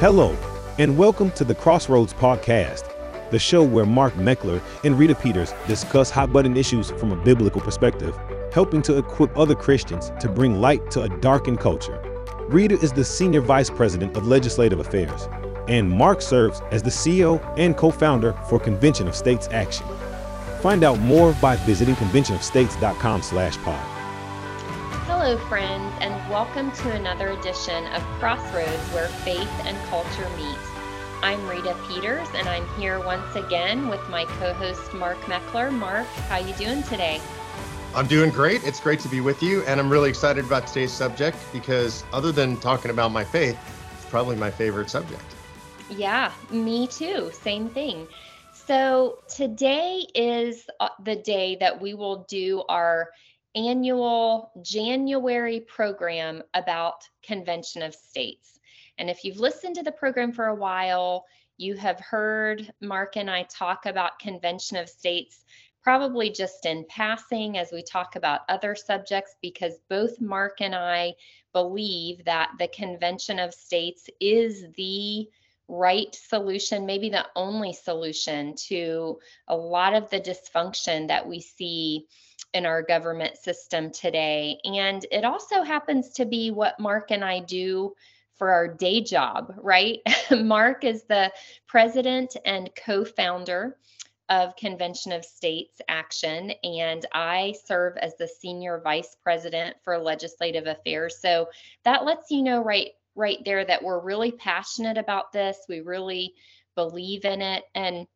Hello, and welcome to the Crossroads Podcast, the show where Mark Meckler and Rita Peters discuss hot button issues from a biblical perspective, helping to equip other Christians to bring light to a darkened culture. Rita is the Senior Vice President of Legislative Affairs, and Mark serves as the CEO and co founder for Convention of States Action. Find out more by visiting conventionofstates.com slash pod. Hello, friends, and welcome to another edition of Crossroads where faith and culture meet. I'm Rita Peters, and I'm here once again with my co-host Mark Meckler. Mark, how you doing today? I'm doing great. It's great to be with you, and I'm really excited about today's subject because, other than talking about my faith, it's probably my favorite subject. Yeah, me too. Same thing. So, today is uh, the day that we will do our annual January program about Convention of States. And if you've listened to the program for a while, you have heard Mark and I talk about Convention of States probably just in passing as we talk about other subjects, because both Mark and I believe that the Convention of States is the right solution, maybe the only solution to a lot of the dysfunction that we see in our government system today. And it also happens to be what Mark and I do for our day job, right? Mark is the president and co founder of Convention of States Action, and I serve as the senior vice president for legislative affairs. So that lets you know right right there that we're really passionate about this. We really believe in it. And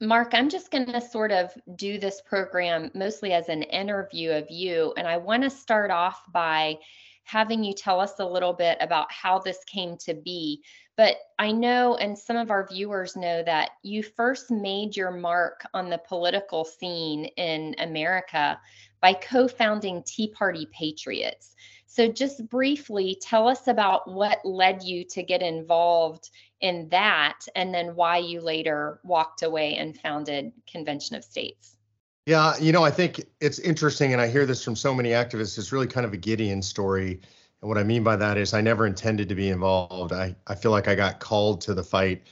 Mark, I'm just going to sort of do this program mostly as an interview of you. And I want to start off by having you tell us a little bit about how this came to be. But I know, and some of our viewers know, that you first made your mark on the political scene in America by co founding Tea Party Patriots. So, just briefly, tell us about what led you to get involved in that, and then why you later walked away and founded Convention of States. Yeah, you know, I think it's interesting, and I hear this from so many activists. It's really kind of a Gideon story. And what I mean by that is, I never intended to be involved. I, I feel like I got called to the fight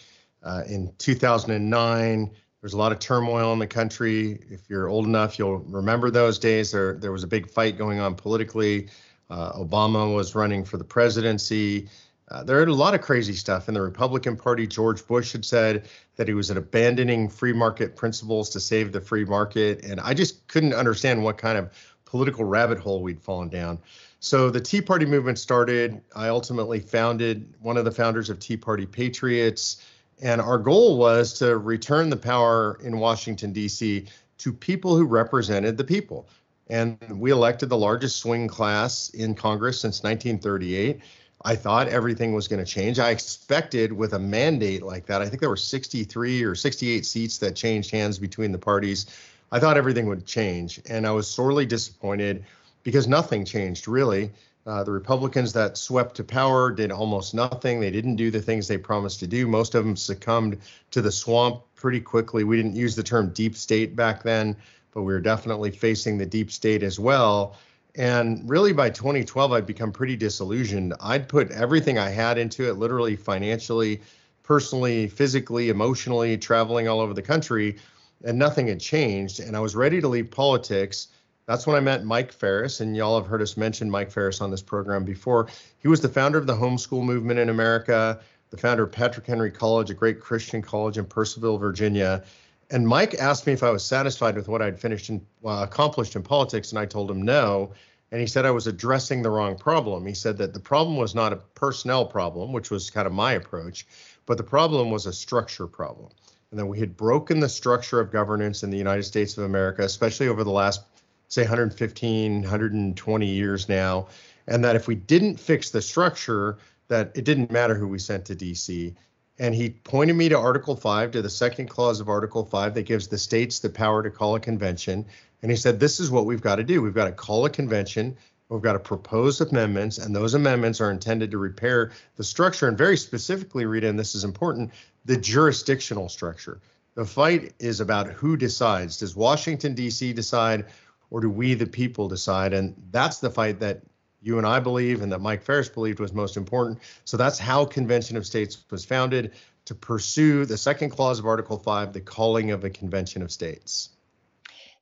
uh, in 2009. There's a lot of turmoil in the country. If you're old enough, you'll remember those days. There, there was a big fight going on politically. Uh, Obama was running for the presidency. Uh, there had a lot of crazy stuff in the Republican Party. George Bush had said that he was abandoning free market principles to save the free market. And I just couldn't understand what kind of political rabbit hole we'd fallen down. So the Tea Party movement started. I ultimately founded one of the founders of Tea Party Patriots. And our goal was to return the power in Washington, D.C. to people who represented the people. And we elected the largest swing class in Congress since 1938. I thought everything was going to change. I expected with a mandate like that, I think there were 63 or 68 seats that changed hands between the parties. I thought everything would change. And I was sorely disappointed because nothing changed really. Uh, the Republicans that swept to power did almost nothing. They didn't do the things they promised to do. Most of them succumbed to the swamp pretty quickly. We didn't use the term deep state back then but we were definitely facing the deep state as well. And really by 2012, I'd become pretty disillusioned. I'd put everything I had into it, literally financially, personally, physically, emotionally, traveling all over the country, and nothing had changed. And I was ready to leave politics. That's when I met Mike Farris, and y'all have heard us mention Mike Farris on this program before. He was the founder of the homeschool movement in America, the founder of Patrick Henry College, a great Christian college in Purcellville, Virginia and Mike asked me if I was satisfied with what I'd finished and uh, accomplished in politics, and I told him no. And he said I was addressing the wrong problem. He said that the problem was not a personnel problem, which was kind of my approach, but the problem was a structure problem. And that we had broken the structure of governance in the United States of America, especially over the last, say, 115, 120 years now. And that if we didn't fix the structure, that it didn't matter who we sent to DC and he pointed me to Article 5, to the second clause of Article 5 that gives the states the power to call a convention. And he said, This is what we've got to do. We've got to call a convention. We've got to propose amendments, and those amendments are intended to repair the structure. And very specifically, Rita, and this is important, the jurisdictional structure. The fight is about who decides. Does Washington, D.C. decide, or do we, the people, decide? And that's the fight that you and I believe and that Mike Farris believed was most important. So that's how Convention of States was founded to pursue the second clause of Article 5, the calling of a Convention of States.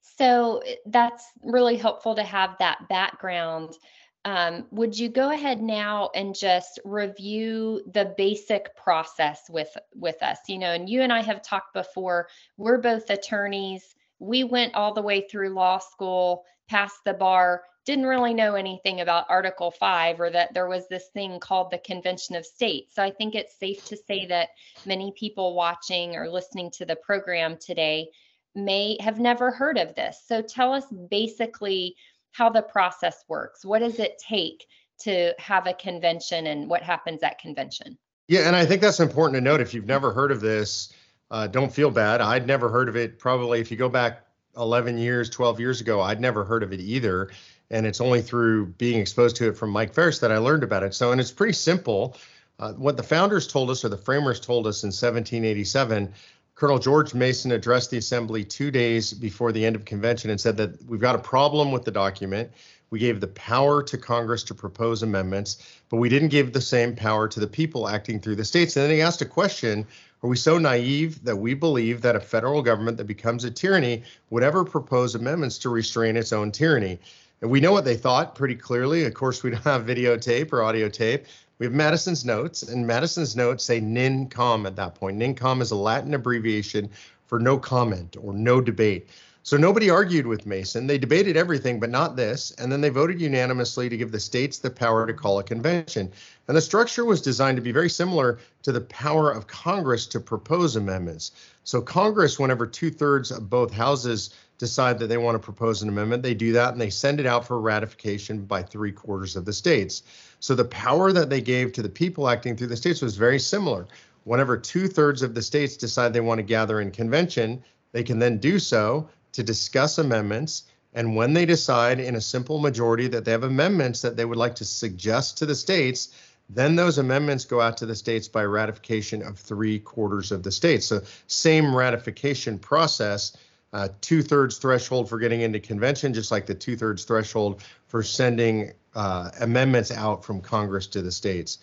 So that's really helpful to have that background. Um, would you go ahead now and just review the basic process with with us? You know, and you and I have talked before. We're both attorneys. We went all the way through law school, passed the bar, didn't really know anything about Article 5 or that there was this thing called the Convention of States. So I think it's safe to say that many people watching or listening to the program today may have never heard of this. So tell us basically how the process works. What does it take to have a convention and what happens at convention? Yeah, and I think that's important to note. If you've never heard of this, uh, don't feel bad. I'd never heard of it. Probably if you go back 11 years, 12 years ago, I'd never heard of it either. And it's only through being exposed to it from Mike Farris that I learned about it. So, and it's pretty simple. Uh, what the founders told us or the framers told us in 1787 Colonel George Mason addressed the assembly two days before the end of convention and said that we've got a problem with the document. We gave the power to Congress to propose amendments, but we didn't give the same power to the people acting through the states. And then he asked a question Are we so naive that we believe that a federal government that becomes a tyranny would ever propose amendments to restrain its own tyranny? And we know what they thought pretty clearly. Of course, we don't have videotape or audio tape, we have Madison's notes, and Madison's notes say nem con at that point. nem con is a Latin abbreviation for no comment or no debate. So nobody argued with Mason. They debated everything, but not this. And then they voted unanimously to give the states the power to call a convention. And the structure was designed to be very similar to the power of Congress to propose amendments. So Congress, whenever two thirds of both houses decide that they want to propose an amendment, they do that and they send it out for ratification by three quarters of the states. So the power that they gave to the people acting through the states was very similar. Whenever two thirds of the states decide they want to gather in convention, they can then do so to discuss amendments. And when they decide in a simple majority that they have amendments that they would like to suggest to the states, then those amendments go out to the states by ratification of three quarters of the states. So same ratification process uh, two thirds threshold for getting into convention, just like the two thirds threshold for sending uh, amendments out from Congress to the states.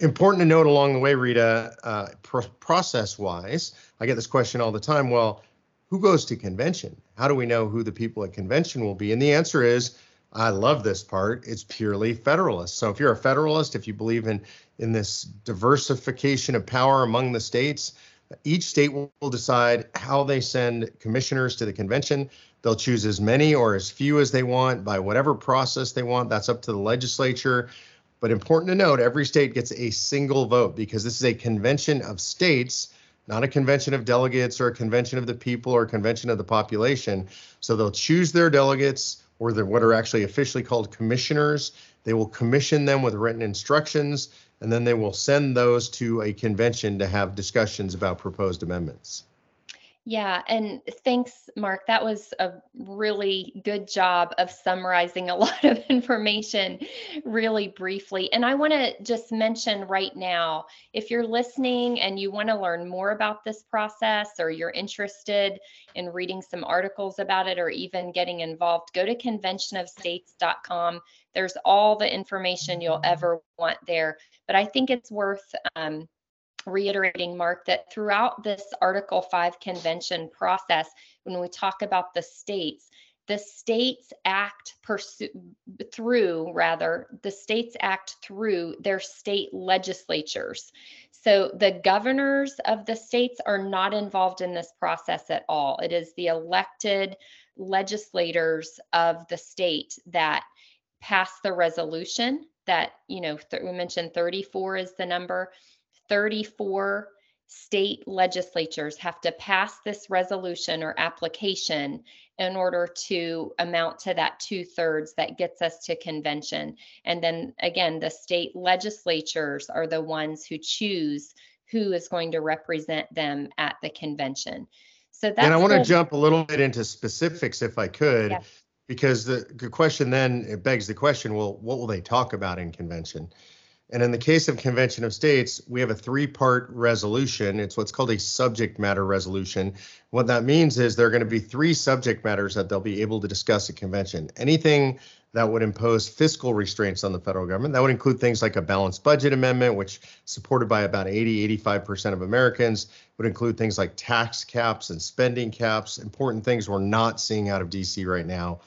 Important to note along the way, Rita, uh, process wise, I get this question all the time. Well, who goes to convention? How do we know who the people at convention will be? And the answer is, I love this part. It's purely federalist. So if you're a federalist, if you believe in in this diversification of power among the states, each state will decide how they send commissioners to the convention. They'll choose as many or as few as they want by whatever process they want. That's up to the legislature. But important to note, every state gets a single vote because this is a convention of states, not a convention of delegates or a convention of the people or a convention of the population. So they'll choose their delegates or the, what are actually officially called commissioners. They will commission them with written instructions and then they will send those to a convention to have discussions about proposed amendments. Yeah, and thanks, Mark. That was a really good job of summarizing a lot of information really briefly. And I want to just mention right now if you're listening and you want to learn more about this process or you're interested in reading some articles about it or even getting involved, go to conventionofstates.com. There's all the information you'll ever want there. But I think it's worth um, reiterating, Mark, that throughout this Article 5 convention process, when we talk about the states, the states act pursue, through, rather, the states act through their state legislatures. So the governors of the states are not involved in this process at all. It is the elected legislators of the state that pass the resolution that, you know, th- we mentioned 34 is the number 34 state legislatures have to pass this resolution or application in order to amount to that two thirds that gets us to convention. And then again, the state legislatures are the ones who choose who is going to represent them at the convention. So that's and I want to jump a little bit into specifics if I could, yeah. because the, the question then it begs the question: Well, what will they talk about in convention? And in the case of Convention of States, we have a three part resolution. It's what's called a subject matter resolution. What that means is there are going to be three subject matters that they'll be able to discuss at convention. Anything that would impose fiscal restraints on the federal government. That would include things like a balanced budget amendment, which supported by about 80, 85% of Americans, would include things like tax caps and spending caps, important things we're not seeing out of DC right now.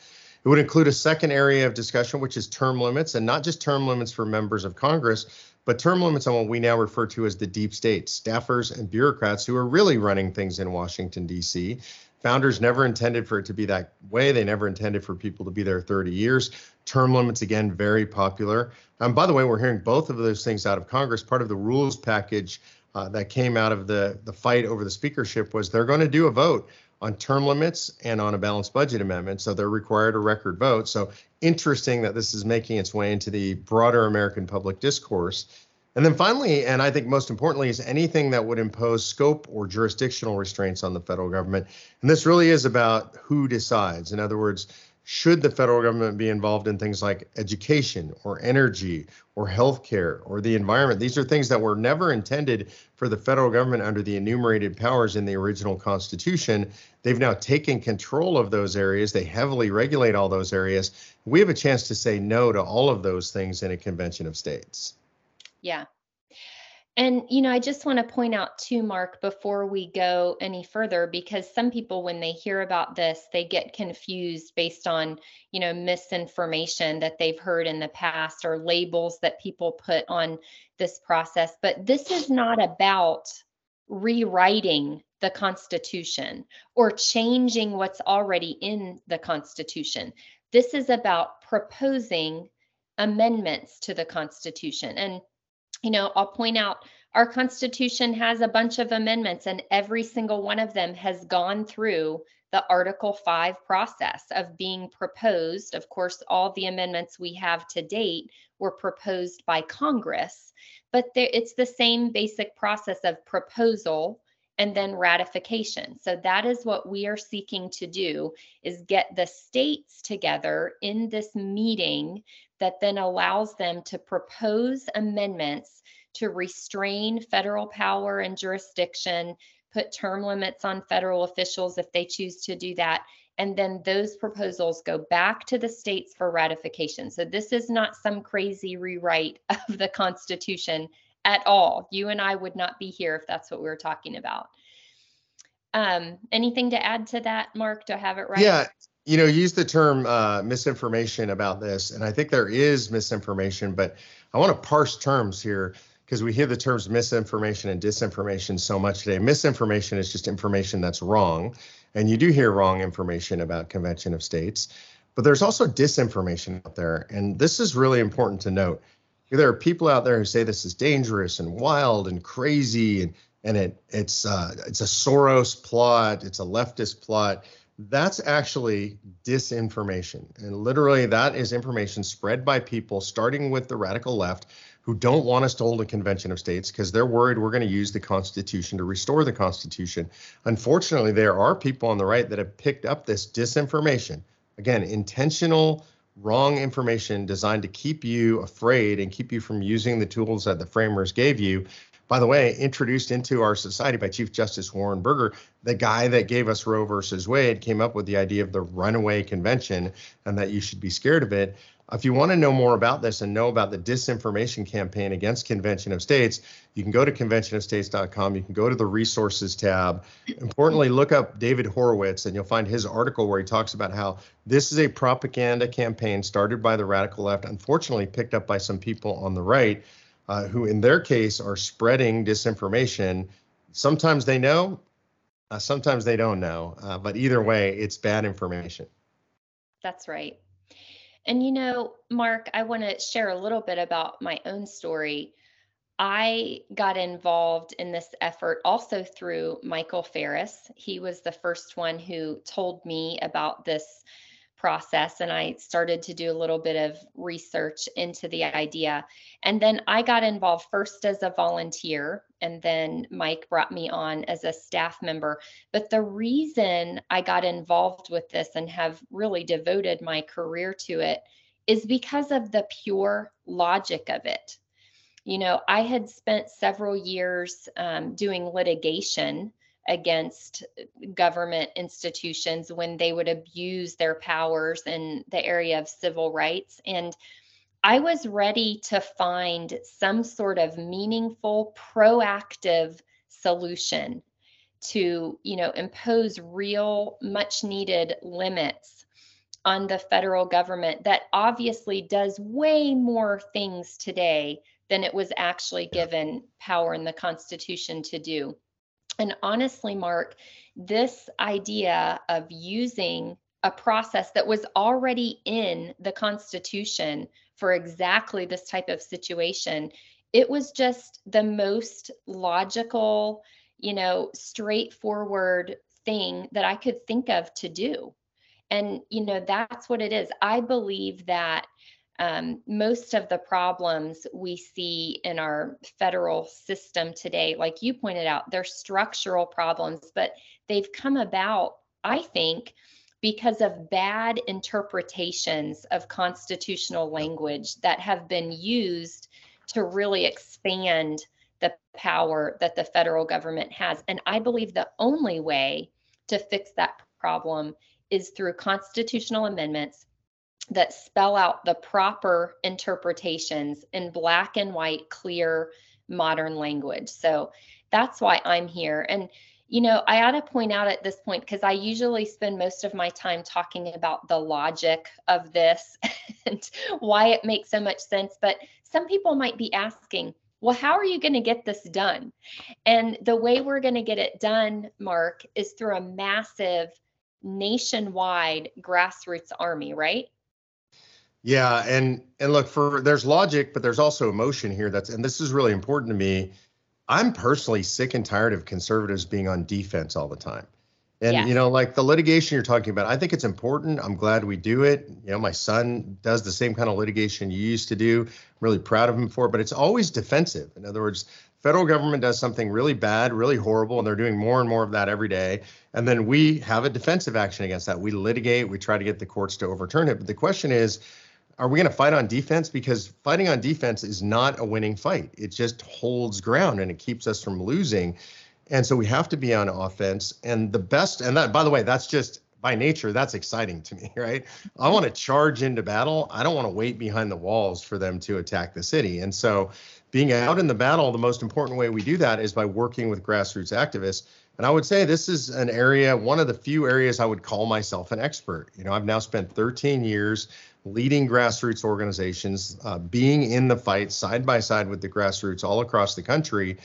It would include a second area of discussion, which is term limits, and not just term limits for members of Congress, but term limits on what we now refer to as the deep state, staffers and bureaucrats who are really running things in Washington, D.C. Founders never intended for it to be that way. They never intended for people to be there 30 years. Term limits, again, very popular. Um, by the way, we're hearing both of those things out of Congress. Part of the rules package uh, that came out of the, the fight over the speakership was they're going to do a vote on term limits and on a balanced budget amendment. So they're required a record vote. So interesting that this is making its way into the broader American public discourse. And then finally, and I think most importantly, is anything that would impose scope or jurisdictional restraints on the federal government. And this really is about who decides. In other words, should the federal government be involved in things like education or energy or healthcare or the environment? These are things that were never intended for the federal government under the enumerated powers in the original Constitution. They've now taken control of those areas. They heavily regulate all those areas. We have a chance to say no to all of those things in a convention of states. Yeah, and, you know, I just want to point out too, Mark, before we go any further, because some people, when they hear about this, they get confused based on, you know, misinformation that they've heard in the past or labels that people put on this process. But this is not about rewriting the Constitution or changing what's already in the Constitution. This is about proposing amendments to the Constitution. And you know, I'll point out our Constitution has a bunch of amendments, and every single one of them has gone through the Article 5 process of being proposed. Of course, all the amendments we have to date were proposed by Congress, but there, it's the same basic process of proposal and then ratification. So that is what we are seeking to do is get the states together in this meeting that then allows them to propose amendments to restrain federal power and jurisdiction, put term limits on federal officials if they choose to do that. And then those proposals go back to the states for ratification. So this is not some crazy rewrite of the Constitution at all. You and I would not be here if that's what we were talking about. Um, anything to add to that, Mark? Do I have it right? Yeah, you know, use the term uh, misinformation about this, and I think there is misinformation, but I want to parse terms here because we hear the terms misinformation and disinformation so much today. Misinformation is just information that's wrong, and you do hear wrong information about Convention of States, but there's also disinformation out there, and this is really important to note. There are people out there who say this is dangerous and wild and crazy, and and it it's uh, it's a Soros plot, it's a leftist plot that's actually disinformation. And literally, that is information spread by people, starting with the radical left, who don't want us to hold a convention of states because they're worried we're going to use the Constitution to restore the Constitution. Unfortunately, there are people on the right that have picked up this disinformation. Again, intentional, wrong information designed to keep you afraid and keep you from using the tools that the framers gave you by the way, introduced into our society by Chief Justice Warren Burger, the guy that gave us Roe versus Wade came up with the idea of the runaway convention and that you should be scared of it. If you want to know more about this and know about the disinformation campaign against Convention of States, you can go to conventionofstates.com. You can go to the resources tab. Importantly, look up David Horowitz and you'll find his article where he talks about how this is a propaganda campaign started by the radical left, unfortunately picked up by some people on the right uh, who, in their case, are spreading disinformation. Sometimes they know, uh, sometimes they don't know. Uh, but either way, it's bad information. That's right. And you know, Mark, I want to share a little bit about my own story. I got involved in this effort also through Michael Farris. He was the first one who told me about this process and I started to do a little bit of research into the idea. And then I got involved first as a volunteer, and then Mike brought me on as a staff member. But the reason I got involved with this and have really devoted my career to it is because of the pure logic of it. You know, I had spent several years um, doing litigation against government institutions when they would abuse their powers in the area of civil rights. And I was ready to find some sort of meaningful, proactive solution to, you know, impose real, much needed limits on the federal government that obviously does way more things today than it was actually given power in the Constitution to do. And honestly, Mark, this idea of using a process that was already in the Constitution for exactly this type of situation, it was just the most logical, you know, straightforward thing that I could think of to do. And, you know, that's what it is. I believe that um, most of the problems we see in our federal system today, like you pointed out, they're structural problems, but they've come about, I think, because of bad interpretations of constitutional language that have been used to really expand the power that the federal government has. And I believe the only way to fix that problem is through constitutional amendments that spell out the proper interpretations in black and white, clear, modern language. So that's why I'm here. And, you know, I ought to point out at this point, because I usually spend most of my time talking about the logic of this and why it makes so much sense. But some people might be asking, well, how are you going to get this done? And the way we're going to get it done, Mark, is through a massive nationwide grassroots army, right? Yeah, and and look for there's logic, but there's also emotion here. That's and this is really important to me. I'm personally sick and tired of conservatives being on defense all the time. And yes. you know, like the litigation you're talking about, I think it's important. I'm glad we do it. You know, my son does the same kind of litigation you used to do. I'm really proud of him for it, but it's always defensive. In other words, federal government does something really bad, really horrible, and they're doing more and more of that every day. And then we have a defensive action against that. We litigate, we try to get the courts to overturn it. But the question is, are we going to fight on defense? Because fighting on defense is not a winning fight. It just holds ground and it keeps us from losing. And so we have to be on offense. And the best, and that, by the way, that's just by nature, that's exciting to me, right? I want to charge into battle. I don't want to wait behind the walls for them to attack the city. And so being out in the battle, the most important way we do that is by working with grassroots activists. And I would say this is an area, one of the few areas I would call myself an expert. You know, I've now spent 13 years leading grassroots organizations, uh, being in the fight side by side with the grassroots all across the country.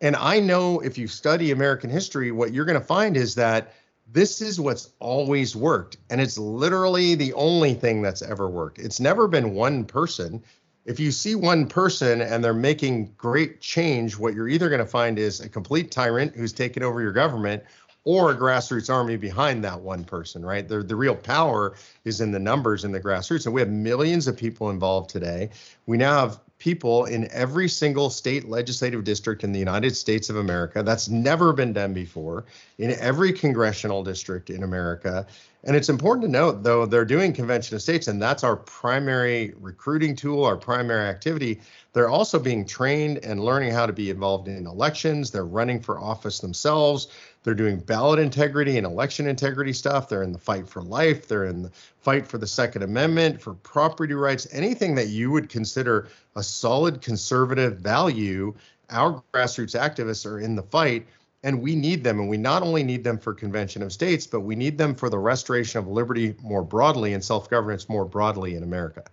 And I know if you study American history, what you're going to find is that this is what's always worked. And it's literally the only thing that's ever worked. It's never been one person. If you see one person and they're making great change, what you're either going to find is a complete tyrant who's taken over your government or a grassroots army behind that one person, right? The, the real power is in the numbers in the grassroots. And we have millions of people involved today. We now have people in every single state legislative district in the United States of America. That's never been done before in every congressional district in America. And it's important to note, though, they're doing convention of states, and that's our primary recruiting tool, our primary activity. They're also being trained and learning how to be involved in elections. They're running for office themselves. They're doing ballot integrity and election integrity stuff. They're in the fight for life. They're in the fight for the Second Amendment, for property rights, anything that you would consider a solid conservative value. Our grassroots activists are in the fight, and we need them. And we not only need them for Convention of States, but we need them for the restoration of liberty more broadly and self governance more broadly in America.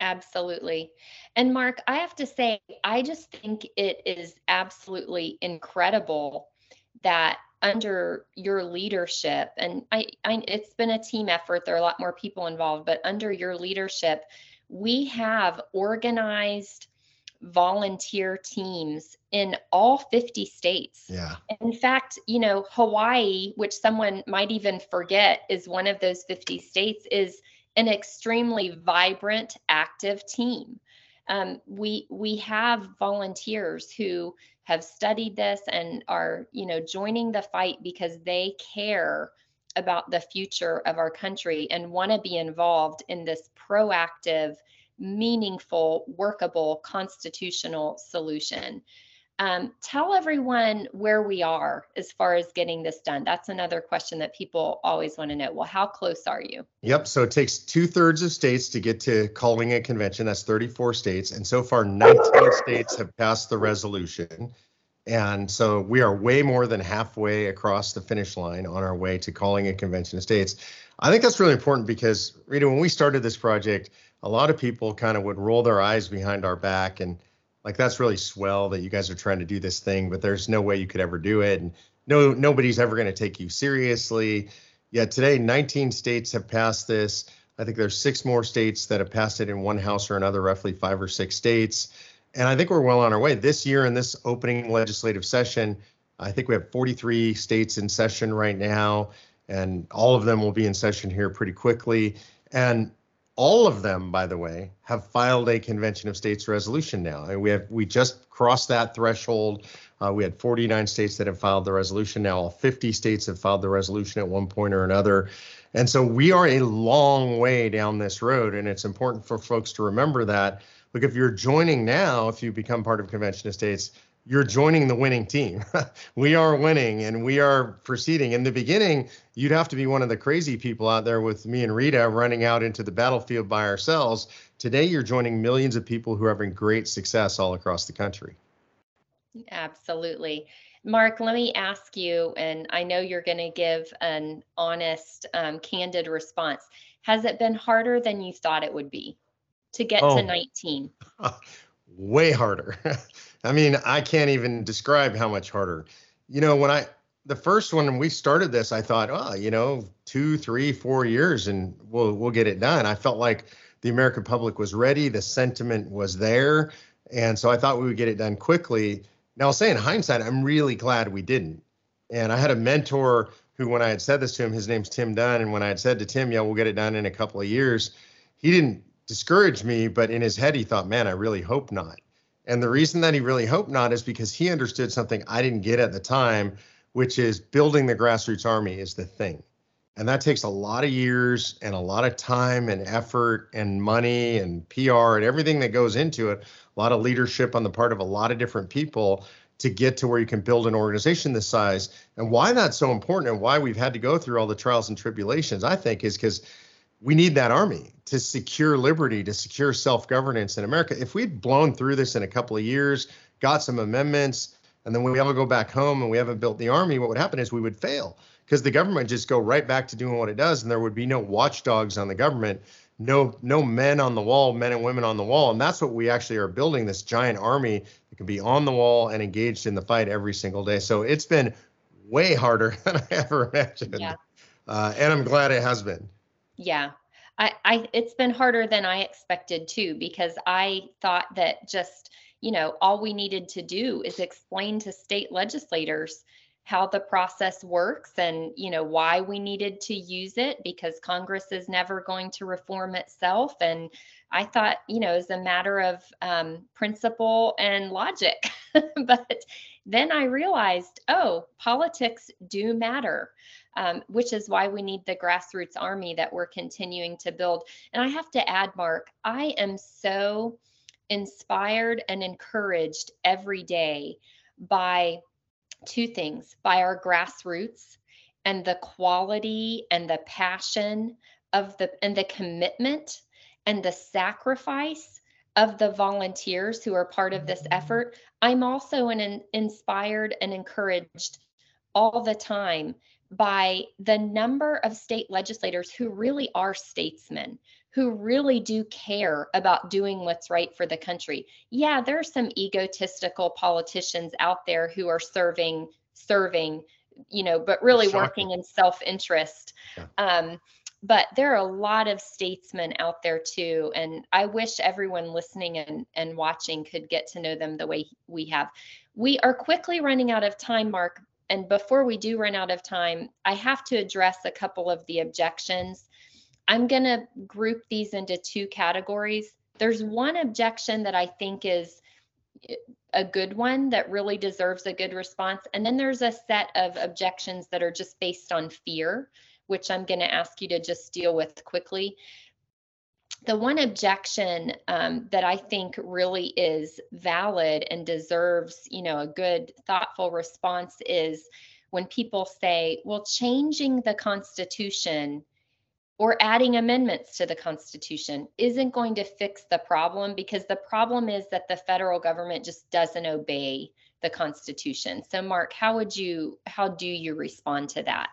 Absolutely. And Mark, I have to say, I just think it is absolutely incredible that under your leadership and I, I it's been a team effort there are a lot more people involved but under your leadership we have organized volunteer teams in all 50 states. Yeah. In fact, you know, Hawaii, which someone might even forget is one of those 50 states, is an extremely vibrant, active team. Um, we we have volunteers who have studied this and are you know joining the fight because they care about the future of our country and want to be involved in this proactive meaningful, workable, constitutional solution. Um, tell everyone where we are as far as getting this done. That's another question that people always want to know. Well, how close are you? Yep. So it takes two thirds of states to get to calling a convention. That's 34 states. And so far, 19 states have passed the resolution. And so we are way more than halfway across the finish line on our way to calling a convention of states. I think that's really important because, Rita, when we started this project, a lot of people kind of would roll their eyes behind our back and like that's really swell that you guys are trying to do this thing, but there's no way you could ever do it. And no nobody's ever going to take you seriously. Yet today, 19 states have passed this. I think there's six more states that have passed it in one house or another, roughly five or six states. And I think we're well on our way. This year in this opening legislative session, I think we have 43 states in session right now, and all of them will be in session here pretty quickly. And all of them, by the way, have filed a convention of states resolution now. And we have we just crossed that threshold. Uh, we had 49 states that have filed the resolution. Now all 50 states have filed the resolution at one point or another. And so we are a long way down this road. And it's important for folks to remember that. Look, if you're joining now, if you become part of Convention of States, you're joining the winning team. we are winning and we are proceeding. In the beginning, you'd have to be one of the crazy people out there with me and Rita running out into the battlefield by ourselves. Today, you're joining millions of people who are having great success all across the country. Absolutely. Mark, let me ask you, and I know you're going to give an honest, um, candid response. Has it been harder than you thought it would be to get oh, to 19? way harder. I mean, I can't even describe how much harder. You know, when I the first one when we started this, I thought, oh, you know, two, three, four years, and we'll we'll get it done. I felt like the American public was ready, the sentiment was there, and so I thought we would get it done quickly. Now, I'll say in hindsight, I'm really glad we didn't. And I had a mentor who, when I had said this to him, his name's Tim Dunn, and when I had said to Tim, yeah, we'll get it done in a couple of years, he didn't discourage me, but in his head, he thought, man, I really hope not. And the reason that he really hoped not is because he understood something I didn't get at the time, which is building the grassroots army is the thing. And that takes a lot of years and a lot of time and effort and money and PR and everything that goes into it, a lot of leadership on the part of a lot of different people to get to where you can build an organization this size. And why that's so important and why we've had to go through all the trials and tribulations, I think, is because we need that army to secure liberty, to secure self governance in America. If we'd blown through this in a couple of years, got some amendments, and then we all go back home and we haven't built the army, what would happen is we would fail because the government just go right back to doing what it does, and there would be no watchdogs on the government, no no men on the wall, men and women on the wall, and that's what we actually are building this giant army that can be on the wall and engaged in the fight every single day. So it's been way harder than I ever imagined, yeah. uh, and I'm glad it has been. Yeah. I, I it's been harder than I expected too because I thought that just you know all we needed to do is explain to state legislators how the process works and you know why we needed to use it because Congress is never going to reform itself. And I thought you know as a matter of um, principle and logic. But then I realized oh politics do matter um, which is why we need the grassroots army that we're continuing to build. And I have to add, Mark, I am so inspired and encouraged every day by two things by our grassroots and the quality and the passion of the and the commitment and the sacrifice of the volunteers who are part of this effort i'm also an, inspired and encouraged all the time by the number of state legislators who really are statesmen, who really do care about doing what's right for the country. Yeah, there are some egotistical politicians out there who are serving, serving, you know, but really Shocking. working in self-interest. Yeah. Um, but there are a lot of statesmen out there too and i wish everyone listening and, and watching could get to know them the way we have we are quickly running out of time mark and before we do run out of time, I have to address a couple of the objections. I'm going to group these into two categories. There's one objection that I think is a good one that really deserves a good response. And then there's a set of objections that are just based on fear, which I'm going to ask you to just deal with quickly. The one objection um, that I think really is valid and deserves, you know, a good, thoughtful response is when people say, well, changing the Constitution or adding amendments to the Constitution isn't going to fix the problem because the problem is that the federal government just doesn't obey the Constitution. So, Mark, how would you, how do you respond to that?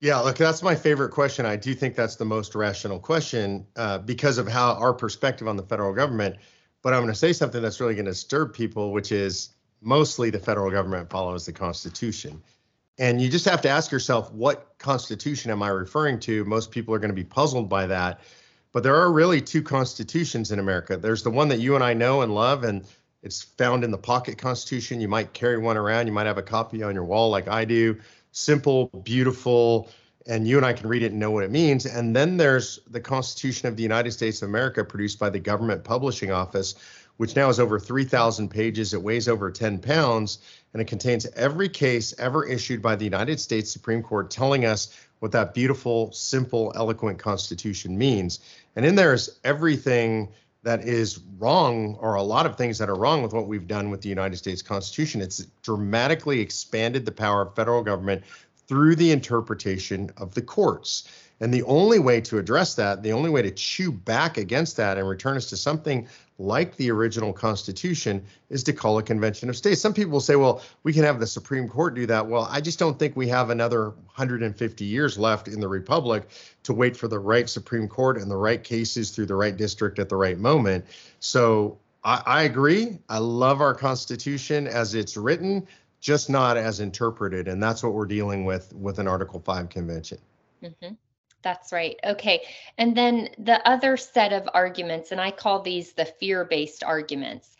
Yeah, look, that's my favorite question. I do think that's the most rational question uh, because of how our perspective on the federal government. But I'm going to say something that's really going to disturb people, which is mostly the federal government follows the Constitution. And you just have to ask yourself, what Constitution am I referring to? Most people are going to be puzzled by that. But there are really two constitutions in America. There's the one that you and I know and love, and it's found in the pocket Constitution. You might carry one around, you might have a copy on your wall like I do simple, beautiful, and you and I can read it and know what it means. And then there's the Constitution of the United States of America, produced by the Government Publishing Office, which now is over 3,000 pages. It weighs over 10 pounds, and it contains every case ever issued by the United States Supreme Court telling us what that beautiful, simple, eloquent Constitution means. And in there is everything that is wrong, or a lot of things that are wrong with what we've done with the United States Constitution. It's dramatically expanded the power of federal government through the interpretation of the courts. And the only way to address that, the only way to chew back against that and return us to something like the original Constitution is to call a convention of states. Some people will say, well, we can have the Supreme Court do that. Well, I just don't think we have another 150 years left in the Republic to wait for the right Supreme Court and the right cases through the right district at the right moment. So I, I agree. I love our Constitution as it's written, just not as interpreted. And that's what we're dealing with with an Article 5 convention. Mm-hmm. That's right. Okay. And then the other set of arguments, and I call these the fear based arguments.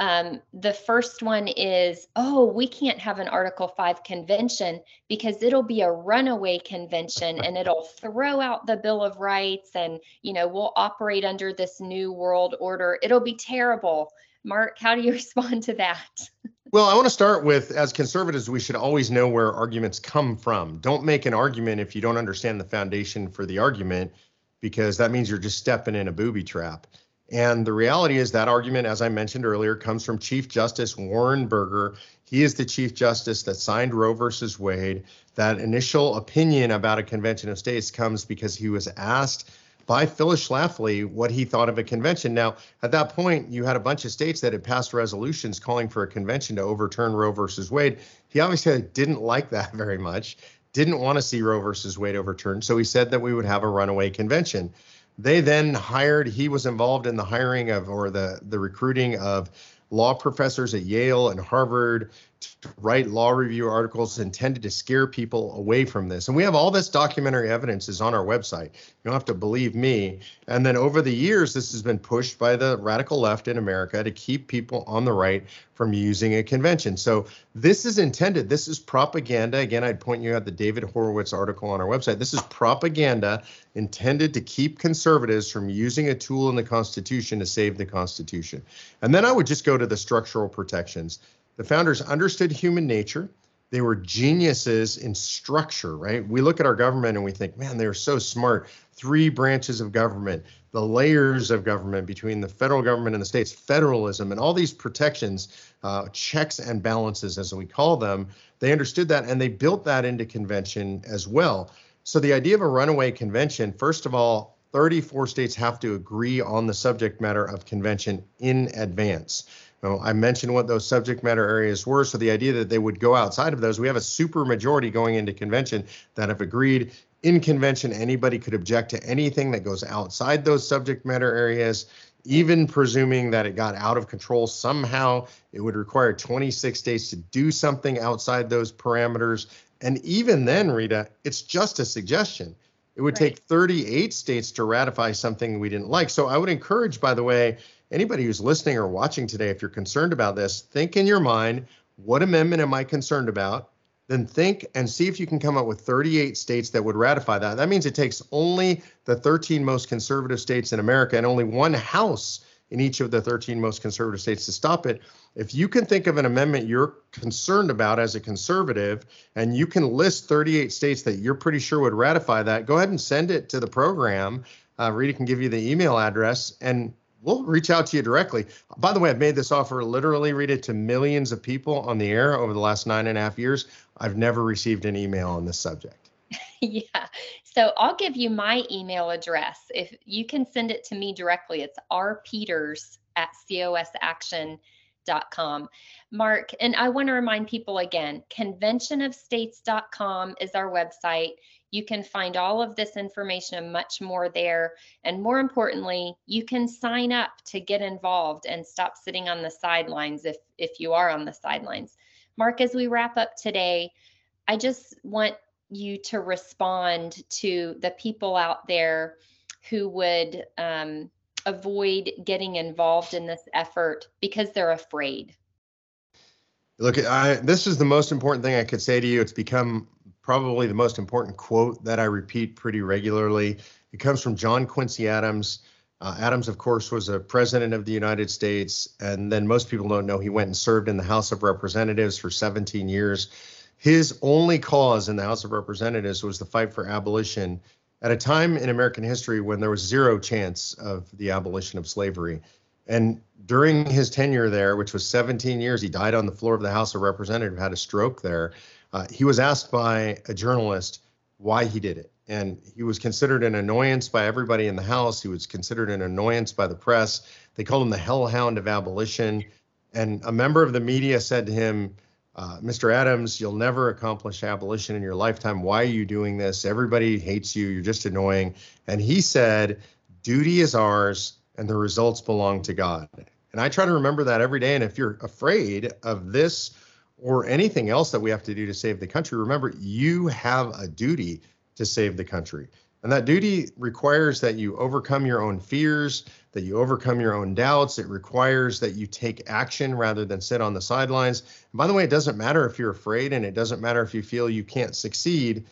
Um, the first one is, oh, we can't have an Article 5 convention because it'll be a runaway convention and it'll throw out the Bill of Rights and, you know, we'll operate under this new world order. It'll be terrible. Mark, how do you respond to that? Well, I want to start with as conservatives, we should always know where arguments come from. Don't make an argument if you don't understand the foundation for the argument, because that means you're just stepping in a booby trap. And the reality is that argument, as I mentioned earlier, comes from Chief Justice Warren Burger. He is the Chief Justice that signed Roe versus Wade. That initial opinion about a convention of states comes because he was asked by Phyllis Schlafly what he thought of a convention. Now, at that point, you had a bunch of states that had passed resolutions calling for a convention to overturn Roe versus Wade. He obviously didn't like that very much, didn't want to see Roe versus Wade overturned. So he said that we would have a runaway convention. They then hired, he was involved in the hiring of or the, the recruiting of law professors at Yale and Harvard to write law review articles intended to scare people away from this. And we have all this documentary evidence is on our website. You don't have to believe me. And then over the years, this has been pushed by the radical left in America to keep people on the right from using a convention. So this is intended. This is propaganda. Again, I'd point you at the David Horowitz article on our website. This is propaganda intended to keep conservatives from using a tool in the Constitution to save the Constitution. And then I would just go to the structural protections. The founders understood human nature. They were geniuses in structure, right? We look at our government and we think, man, they're so smart. Three branches of government, the layers of government between the federal government and the states, federalism, and all these protections, uh, checks and balances, as we call them. They understood that and they built that into convention as well. So the idea of a runaway convention, first of all, 34 states have to agree on the subject matter of convention in advance. I mentioned what those subject matter areas were. So the idea that they would go outside of those, we have a super majority going into convention that have agreed in convention anybody could object to anything that goes outside those subject matter areas even presuming that it got out of control somehow. It would require 26 states to do something outside those parameters. And even then rita it's just a suggestion it would right. take 38 states to ratify something we didn't like so i would encourage by the way anybody who's listening or watching today, if you're concerned about this, think in your mind, what amendment am I concerned about? Then think and see if you can come up with 38 states that would ratify that. That means it takes only the 13 most conservative states in America and only one House in each of the 13 most conservative states to stop it. If you can think of an amendment you're concerned about as a conservative and you can list 38 states that you're pretty sure would ratify that, go ahead and send it to the program uh, Rita can give you the email address and we'll reach out to you directly. By the way, I've made this offer literally, Rita, to millions of people on the air over the last nine and a half years. I've never received an email on this subject. yeah. So I'll give you my email address. If you can send it to me directly, it's rpeters at cosaction.com. Mark, and I want to remind people again conventionofstates.com is our website. You can find all of this information and much more there. And more importantly, you can sign up to get involved and stop sitting on the sidelines if, if you are on the sidelines. Mark, as we wrap up today, I just want you to respond to the people out there who would um, avoid getting involved in this effort because they're afraid. Look, I, this is the most important thing I could say to you. It's become probably the most important quote that I repeat pretty regularly. It comes from John Quincy Adams. Uh, Adams, of course, was a president of the United States, and then most people don't know he went and served in the House of Representatives for 17 years. His only cause in the House of Representatives was the fight for abolition at a time in American history when there was zero chance of the abolition of slavery. And during his tenure there, which was 17 years, he died on the floor of the House of Representatives, had a stroke there. Uh, he was asked by a journalist why he did it. And he was considered an annoyance by everybody in the House. He was considered an annoyance by the press. They called him the hellhound of abolition. And a member of the media said to him, uh, Mr. Adams, you'll never accomplish abolition in your lifetime. Why are you doing this? Everybody hates you. You're just annoying. And he said, duty is ours and the results belong to God. And I try to remember that every day. And if you're afraid of this or anything else that we have to do to save the country, remember you have a duty to save the country. And that duty requires that you overcome your own fears, that you overcome your own doubts. It requires that you take action rather than sit on the sidelines. And by the way, it doesn't matter if you're afraid and it doesn't matter if you feel you can't succeed.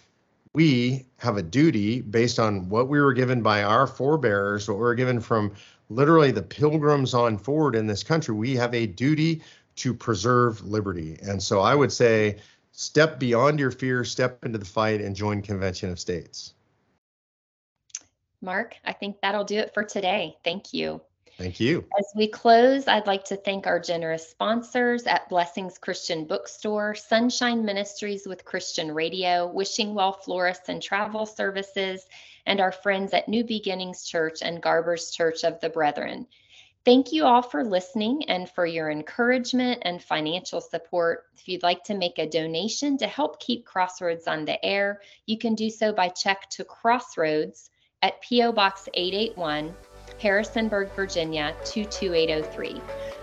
We have a duty based on what we were given by our forebears, what we were given from literally the pilgrims on forward in this country. We have a duty to preserve liberty. And so I would say step beyond your fear, step into the fight, and join Convention of States. Mark, I think that'll do it for today. Thank you. Thank you. As we close, I'd like to thank our generous sponsors at Blessings Christian Bookstore, Sunshine Ministries with Christian Radio, Wishing Well Florists and Travel Services, and our friends at New Beginnings Church and Garber's Church of the Brethren. Thank you all for listening and for your encouragement and financial support. If you'd like to make a donation to help keep Crossroads on the air, you can do so by check to Crossroads at P.O. Box 881, Harrisonburg, Virginia 22803.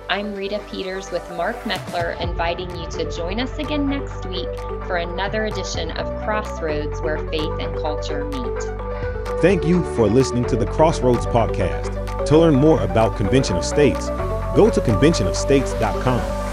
I'm Rita Peters with Mark Meckler, inviting you to join us again next week for another edition of Crossroads where faith and culture meet. Thank you for listening to the Crossroads Podcast. To learn more about Convention of States, go to conventionofstates.com